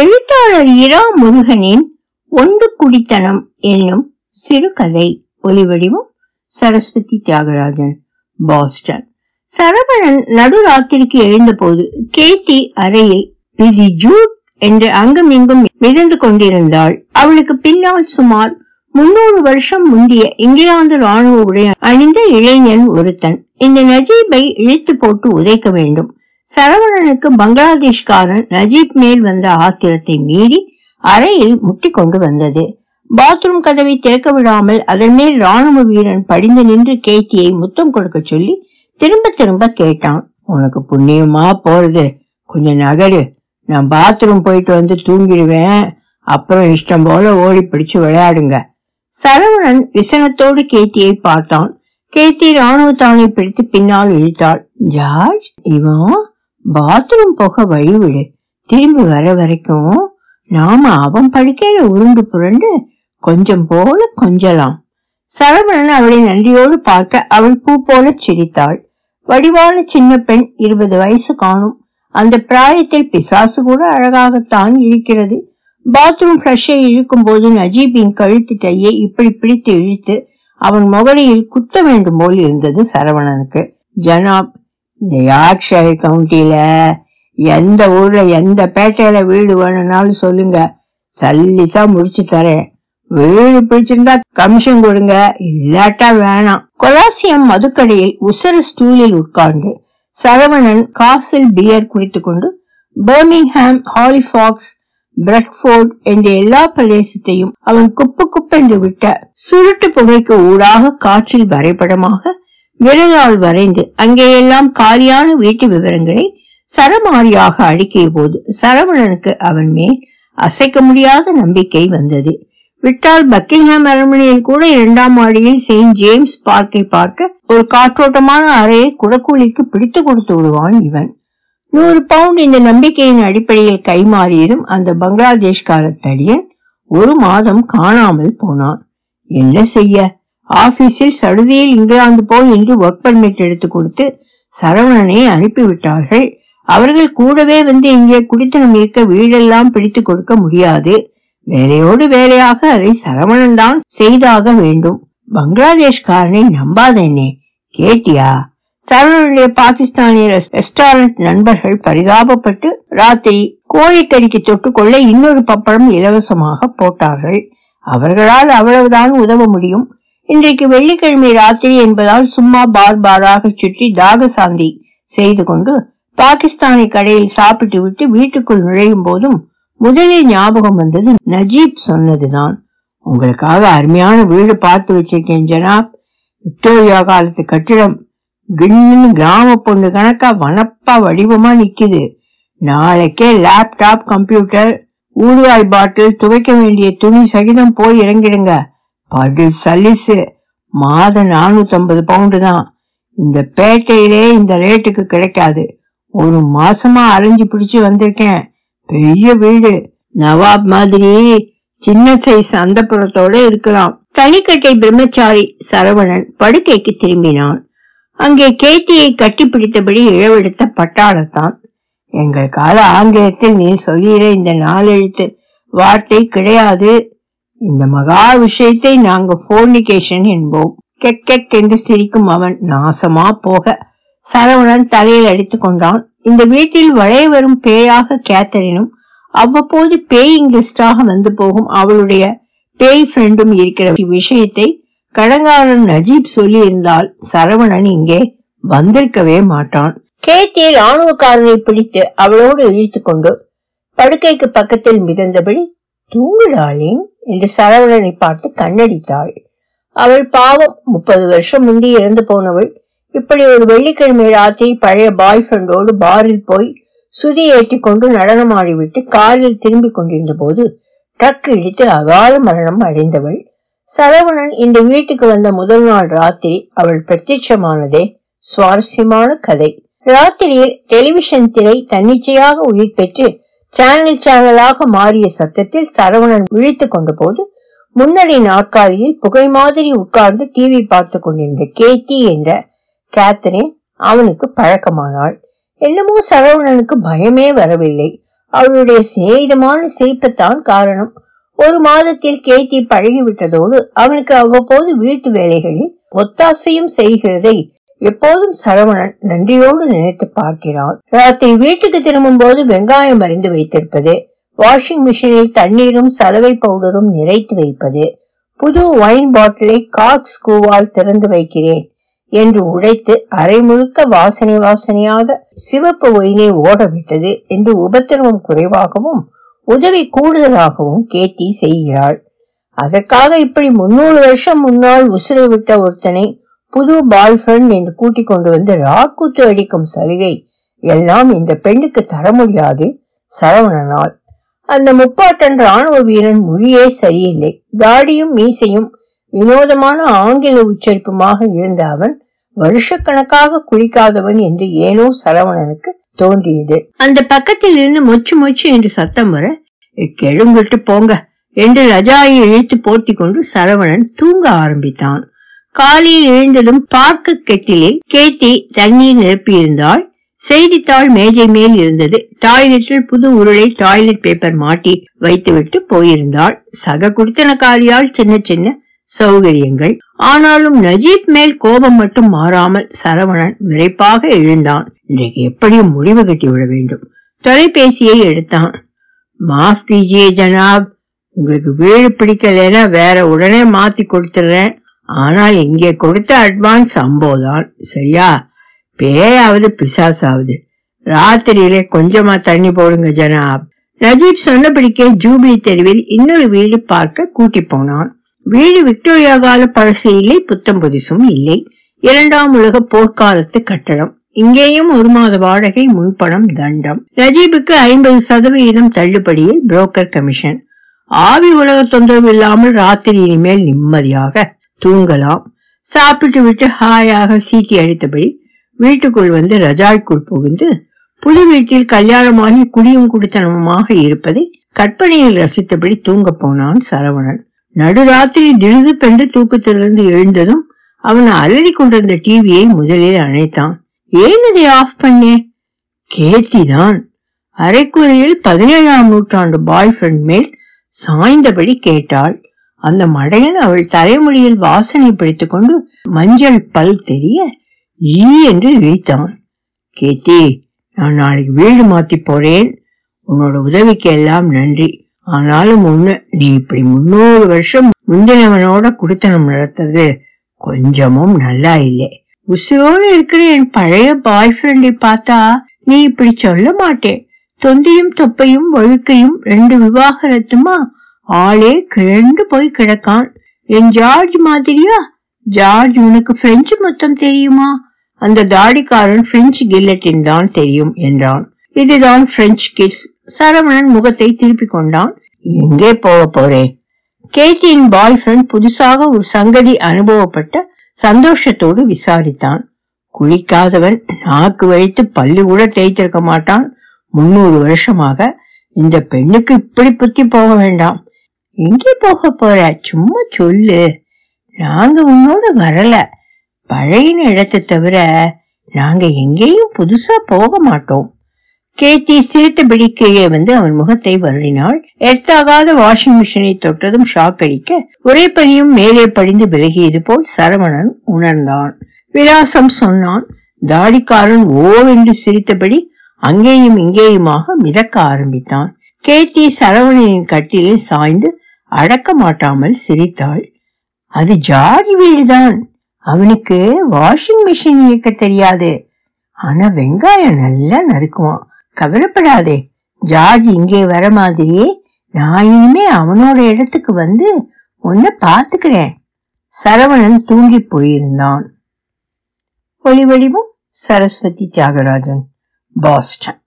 எழுத்தாளர் இரா முருகனின் ஒன்று குடித்தனம் என்னும் சிறுகதை ஒலிவடிவம் சரஸ்வதி தியாகராஜன் பாஸ்டன். சரவணன் நடுராத்திரிக்கு எழுந்தபோது கேத்தி அறையில் விதி ஜூட் என்று அங்கும் இங்கும் மிதந்து கொண்டிருந்தாள். அவளுக்கு பின்னால் சுமார் முன்னூறு வருஷம் முந்திய இங்கிலாந்து ராணுவ உடை அணிந்த இளைஞன் ஒருத்தன். இந்த நஜீபை இழுத்து போட்டு உதைக்க வேண்டும். சரவணனுக்கு பங்களாதேஷ்காரன் நஜீப் மேல் வந்த ஆத்திரத்தை மீறி அறையில் முட்டி கொண்டு வந்தது. பாத்ரூம் கதவை திறக்க விடாமல் அதன் மேல் ராணுவ வீரன் படிந்து நின்று கேத்தியை முத்தம் கொடுக்க சொல்லி திரும்ப திரும்ப கேட்டான். உனக்கு புண்ணியமா போறது? கொஞ்சம் நகரு நான் பாத்ரூம் போயிட்டு வந்து தூங்கிடுவேன். அப்புறம் இஷ்டம் போல ஓடி பிடிச்சு விளையாடுங்க. சரவணன் விசனத்தோடு கேத்தியை பார்த்தான். கேத்தி ராணுவ தானை பிடித்து பின்னால் இழுத்தாள். ஜார்ஜ் இவன்? பாத்ரூம் போக வழிவிடு திரும்பி வர வரைக்கும் நாம அவன் படுக்கையில உருண்டு புரண்டு கொஞ்சம் போல கொஞ்சலாம். சரவணன் அவளை நன்றியோடு பார்க்க அவள் பூ போல சிரித்தாள். வடிவான சின்ன பெண் இருபது வயசு காணும். அந்த பிராயத்தில் பிசாசு கூட அழகாகத்தான் இருக்கிறது. பாத்ரூம் ஃப்ளஷை இழுக்கும் போது நஜீபின் கழுத்து கையை இப்படி பிடித்து இழுத்து அவன் முகலையில் குத்த வேண்டும் போல் இருந்தது சரவணனுக்கு. ஜனாப் இந்த யார்க்ஷயர் கவுண்டியில எந்த ஊர்ல எந்த பேட்டையில வீடு வேணும்னாலும் சொல்லுங்க. சல்லிசா முடிச்சு தரேன். வீடு பிடிச்சிருந்தா கமிஷன் கொடுங்க. இல்லாட்டா வேணாம். கொலாசியம் மதுக்கடையில் உசர ஸ்டூலில் உட்கார்ந்து சரவணன் காசில் பியர் குடித்துக் கொண்டு பர்மிங்ஹாம் ஹாலிஃபாக்ஸ் பிரெட்ஃபோர்ட் என்ற எல்லா பிரதேசத்தையும் அவன் குப்பு குப்பென்று விட்ட சுருட்டு புகைக்கு ஊடாக காற்றில் வரைபடமாக விரலால் வரைந்து அங்கேயெல்லாம் காலியான வீட்டு விவரங்களை சரமாரியாக அடுக்கிய போது சரவணனுக்கு அவன் மேல் அசைக்க முடியாத நம்பிக்கை வந்தது. விட்டால் பக்கிங்ஹாம் அரண்மனையில் கூட இரண்டாம் மாடியில் செயின்ட் ஜேம்ஸ் பார்க்கை பார்க்க ஒரு காற்றோட்டமான அறையை குடக்கூலிக்கு பிடித்து கொடுத்து விடுவான் இவன். நூறு பவுண்ட் இந்த நம்பிக்கையின் அடிப்படையில் கைமாறியதும் அந்த பங்களாதேஷ்கார தடியன் ஒரு மாதம் காணாமல் போனான். என்ன செய்ய? ஆபீஸில் சடுதியில் இங்கிலாந்து போய் என்று ஒர்க் பர்மிட் எடுத்து கொடுத்து சரவணனை அனுப்பிவிட்டார்கள். அவர்கள் கூடவே வந்து இங்கே குடித்தனம் இருக்க வீடெல்லாம் பிடித்து கொடுக்க முடியாது. வேலையோடு வேலையாக அதை சரவணன் தான் செய்தாக வேண்டும். பங்களாதேஷ்காரனை நம்பாதேனே கேட்டியா? சரவணனுடைய பாகிஸ்தானிய ரெஸ்டாரண்ட் நண்பர்கள் பரிதாபப்பட்டு ராத்திரி கோழிக்கறிக்கு தொட்டுக்கொள்ள இன்னொரு பப்படம் இலவசமாக போட்டார்கள். அவர்களால் அவ்வளவுதான் உதவ முடியும். இன்றைக்கு வெள்ளிக்கிழமை ராத்திரி என்பதால் சும்மா பார் பாராக சுற்றி தாகசாந்தி செய்து கொண்டு பாகிஸ்தானி கடையில் சாப்பிட்டு விட்டு வீட்டுக்குள் நுழையும் போதும் முதலில் ஞாபகம் வந்தது நஜீப் சொன்னதுதான். உங்களுக்காக அருமையான வீடு பார்த்து வச்சிருக்கேன் ஜனாப். விக்டோரியா காலத்து கட்டிடம். கின்னு கிராம பொண்ணு கணக்கா வனப்பா வடிவமா நிக்குது. நாளைக்கே லேப்டாப் கம்ப்யூட்டர் ஊடுவாய் பாட்டில் துவைக்க வேண்டிய துணி சகிதம் போய் இறங்கிடுங்க. படு சலிசு மாதம் நானூத்தி ஐம்பது பவுண்டு தான். இந்த பேட்டையிலே இந்த ரேட்டுக்கு கிடைக்காது. ஒரு மாசமா அலைஞ்சு பிடிச்சு வந்திருக்கேன். பெரிய வீடு. நவாப் மாதிரி சின்ன சைஸ் அந்த புறத்தோட இருக்கலாம். தனிக்கட்டை பிரம்மச்சாரி சரவணன் படுக்கைக்கு திரும்பினான். அங்கே கேத்தியை கட்டிப்பிடித்தபடி இழவெடுத்த பட்டாளத்தான். எங்கள் கால ஆங்கிலத்தில் நீ சொல்லுகிற இந்த நாலெழுத்து வார்த்தை கிடையாது. இந்த மகா விஷயத்தை நாங்க போர்னிகேஷன் என்போம். கெக் கெக் என்று சிரிக்கும் அவன் நாசமா போக சரவணன் தலையில் அடித்துக் கொண்டான். இந்த வீட்டில் வளைய வரும் பேயாக கேத்தரினும் அவ்வப்போது பேயிங் கெஸ்டாக வந்து போகும் அவளுடைய பேய் ஃப்ரெண்டும் இருக்கிற விஷயத்தை கடங்காரன் நஜீப் சொல்லி இருந்தால் சரவணன் இங்கே வந்திருக்கவே மாட்டான். கேத்தி ராணுவக்காரனை பிடித்து அவளோடு இழுத்து கொண்டு படுக்கைக்கு பக்கத்தில் மிதந்தபடி தூங்குடாலின் என்று சரவணனை பார்த்து கண்ணடித்தாள். அவள் பாவம் முப்பது வருஷம் முந்தி இறந்து போனவள். இப்படி ஒரு வெள்ளிக்கிழமை ராத்திரி பழைய பாய் ஃப்ரெண்டோடு பாரில் போய் சுதி ஏற்றி கொண்டு நடனமாடிவிட்டு காரில் திரும்பி கொண்டிருந்த போது ட்ரக் இடித்து அகால மரணம் அடைந்தவள். சரவணன் இந்த வீட்டுக்கு வந்த முதல் நாள் ராத்திரி அவள் பிரத்யட்சமானதே சுவாரஸ்யமான கதை. ராத்திரியில் டெலிவிஷன் திரை தன்னிச்சையாக உயிர் பெற்று சேனல் சேனலாக மாறிய சத்தத்தில் சரவணன் விழித்துக் கொண்ட போது முன்னணி நாற்காலியில் புகை மாதிரி உட்கார்ந்து டிவி பார்த்து கொண்டிருந்த கேத்தி என்ற கேத்தரின் அவனுக்கு பழக்கமானாள். என்னமோ சரவணனுக்கு பயமே வரவில்லை. அவளுடைய சிநேகிதமான சிரிப்புத்தான் காரணம். ஒரு மாதத்தில் கேத்தி பழகிவிட்டதோடு அவனுக்கு அவ்வப்போது வீட்டு வேலைகளில் ஒத்தாசையும் செய்கிறதை எப்போதும் சரவணன் நன்றியோடு நினைத்து பார்க்கிறான். ராத்திரி வீட்டுக்கு திரும்பும் போது வெங்காயம் அறிந்து வைத்திருப்பது வாஷிங் மிஷினில் தண்ணீரும் சலவை பவுடரும் நிறைத்து வைப்பது புது ஒயின் பாட்டிலை காக் ஸ்கூவால் திறந்து வைக்கிறேன் என்று உடைத்து அரை முழுக்க வாசனை வாசனையாக சிவப்பு ஒயினை ஓடவிட்டது என்று உபத்திரவம் குறைவாகவும் உதவி கூடுதலாகவும் கேட்டி செய்கிறாள். அதற்காக இப்படி முன்னூறு வருஷம் முன்னால் உசுரை விட்ட ஒருத்தனை புது பாய் ஃப்ரெண்ட் என்று கூட்டிக் கொண்டு வந்து ராக்குத்து அடிக்கும் சலுகை. எல்லாம் இந்த பெண்ணுக்கு தர முடியாது சரவணனால். அந்த முப்பாட்டன் ராணுவ வீரன் மொழியே சரியில்லை. தாடியும் மீசையும் வினோதமான ஆங்கில உச்சரிப்புமாக இருந்த அவன் வருஷக்கணக்காக குளிக்காதவன் என்று ஏனோ சரவணனுக்கு தோன்றியது. அந்த பக்கத்தில் இருந்து மொச்சு மொச்சு என்று சத்தம் வர கெழுங்கிட்டு போங்க என்று ரஜாயை இழுத்து போர்த்தி கொண்டு சரவணன் தூங்க ஆரம்பித்தான். காலையில் எழுந்ததும் பார்க்க கெட்டிலே கேத்தி தண்ணீர் நிரப்பியிருந்தாள். செய்தித்தாள் மேஜை மேல் இருந்தது. டாய்லெட்டில் புது உருளை டாய்லெட் பேப்பர் மாட்டி வைத்துவிட்டு போயிருந்தாள். சக குடித்தனக்காரியால் சின்ன சின்ன சௌகரியங்கள். ஆனாலும் நஜீப் மேல் கோபம் மட்டும் மாறாமல் சரவணன் விரைப்பாக எழுந்தான். இன்றைக்கு எப்படியும் முடிவு கட்டி விட வேண்டும். தொலைபேசியை எடுத்தான். மாஃப் கீஜியே ஜனாப். உங்களுக்கு வீடு பிடிக்கலைன்னா வேற உடனே மாத்தி கொடுத்துறேன். ஆனா இங்கே கொடுத்த அட்வான்ஸ் ஐம்பதுதான் சரியா? பேயாவது பிசாசாவது. ராத்திரியிலே கொஞ்சமா தண்ணி போடுங்க ஜனாப். நஜீப் சொன்னபடிக்கே ஜூபிலி தெருவில் இன்னொரு வீடு பார்க்க கூட்டி போனான். வீடு விக்டோரியா கால பழசு இல்லை புத்தம் புதுசும் இல்லை. இரண்டாம் உலக போர்க்காலத்து கட்டடம். இங்கேயும் ஒரு மாத வாடகை முன்பணம் தண்டம். நஜீபுக்கு ஐம்பது சதவிகிதம் தள்ளுபடியில் புரோக்கர் கமிஷன் ஆவி உலக தொந்தரவு இல்லாமல் ராத்திரி இனிமேல் நிம்மதியாக தூங்கலாம். சாப்பிட்டு விட்டு ஹாயாக சீட்டி அடித்தபடி வீட்டுக்குள் வந்து ரஜாய்க்குள் புகுந்து புது வீட்டில் கல்யாணமாகி குடியும் குடித்தனமாக இருப்பதை கற்பனையில் ரசித்தபடி தூங்க போனான் சரவணன். நடுராத்திரி திடுது பெண்டு தூக்கத்திலிருந்து எழுந்ததும் அவன் அலறி கொண்டிருந்த டிவியை முதலில் அணைத்தான். ஏன் இதை ஆஃப் பண்ணே? கேத்திதான் அரைக்குறையில் பதினேழாம் நூற்றாண்டு பாய் ஃப்ரெண்ட் மேல் சாய்ந்தபடி கேட்டாள். அந்த மடையன் அவள் தலைமொழியில் வாசனை பிடித்துக் கொண்டு மஞ்சள் பல் தெரிய ஈ என்று இழித்தான் கேத்தி நான் நாளைக்கு வீடு மாத்தி போறேன். உன்னோட உதவிக்கு எல்லாம் நன்றி. ஆனாலும் ஒண்ணு நீ இப்படி முன்னூறு வருஷம் முந்தினவனோட குடித்தனம் நடத்துறது கொஞ்சமும் நல்லா இல்லை. உசுரோடு இருக்கிற என் பழைய பாய் ஃப்ரெண்டை பார்த்தா நீ இப்படி சொல்ல மாட்டேன் தொந்தியும் தொப்பையும் வழுக்கையும் ரெண்டு விவாகரத்துமா? ஆளே கிழண்டு போய் கிடக்கான். என் ஜார்ஜ் மாதிரியா? ஜார்ஜ் உனக்கு பிரெஞ்சு மொத்தம் தெரியுமா? அந்த தாடிக்காரன் பிரெஞ்சு கில்லட்டின் தான் தெரியும் என்றான். இதுதான் பிரெஞ்சு கிஸ் சரவணன் முகத்தை திருப்பிக் கொண்டான். எங்கே போக போறேன் கேத்தியின் பாய் ஃப்ரெண்ட் புதுசாக ஒரு சங்கதி அனுபவப்பட்ட சந்தோஷத்தோடு விசாரித்தான். குளிக்காதவன் நாக்கு வழித்து பல்லு கூட தேய்த்திருக்க மாட்டான். முன்னூறு வருஷமாக இந்த பெண்ணுக்கு இப்படி புத்தி போக வேண்டாம். எங்கே போக போற? சும்மா சொல்லு. நாங்க உன்னோட வரல. பழையின இடத்தை தவிர நாங்க எங்கேயும் புதுசா போக மாட்டோம். கேத்தி சிரித்தபடி கீழே வந்து அவன் முகத்தை வருடினாள். எர்த்தாகாத வாஷிங் மிஷினை தொட்டதும் ஷாக் அடிக்க ஒரே பனியும் மேலே படிந்து விலகியது போல் சரவணன் உணர்ந்தான். விலாசம் சொன்னான். தாடிக்காரன் ஓவென்று சிரித்தபடி அங்கேயும் இங்கேயுமாக மிதக்க ஆரம்பித்தான். கேத்தி சரவணனின் கட்டிலில் சாய்ந்து அடக்க மாட்டாமல் சிரித்தாள். அது ஜார்ஜ் வீடுதான். அவனுக்கு வாஷிங் மிஷின் இயக்க தெரியாது. ஆனா வெங்காயம் நல்லா நறுக்குவான். கவலைப்படாதே. ஜார்ஜ் இங்கே வர மாதிரியே நான் இனிமே அவனோட இடத்துக்கு வந்து உன்னை பார்த்துக்கிறேன். சரவணன் தூங்கி போயிருந்தான். ஒளிவடிவம் சரஸ்வதி தியாகராஜன் பாஸ்டன்.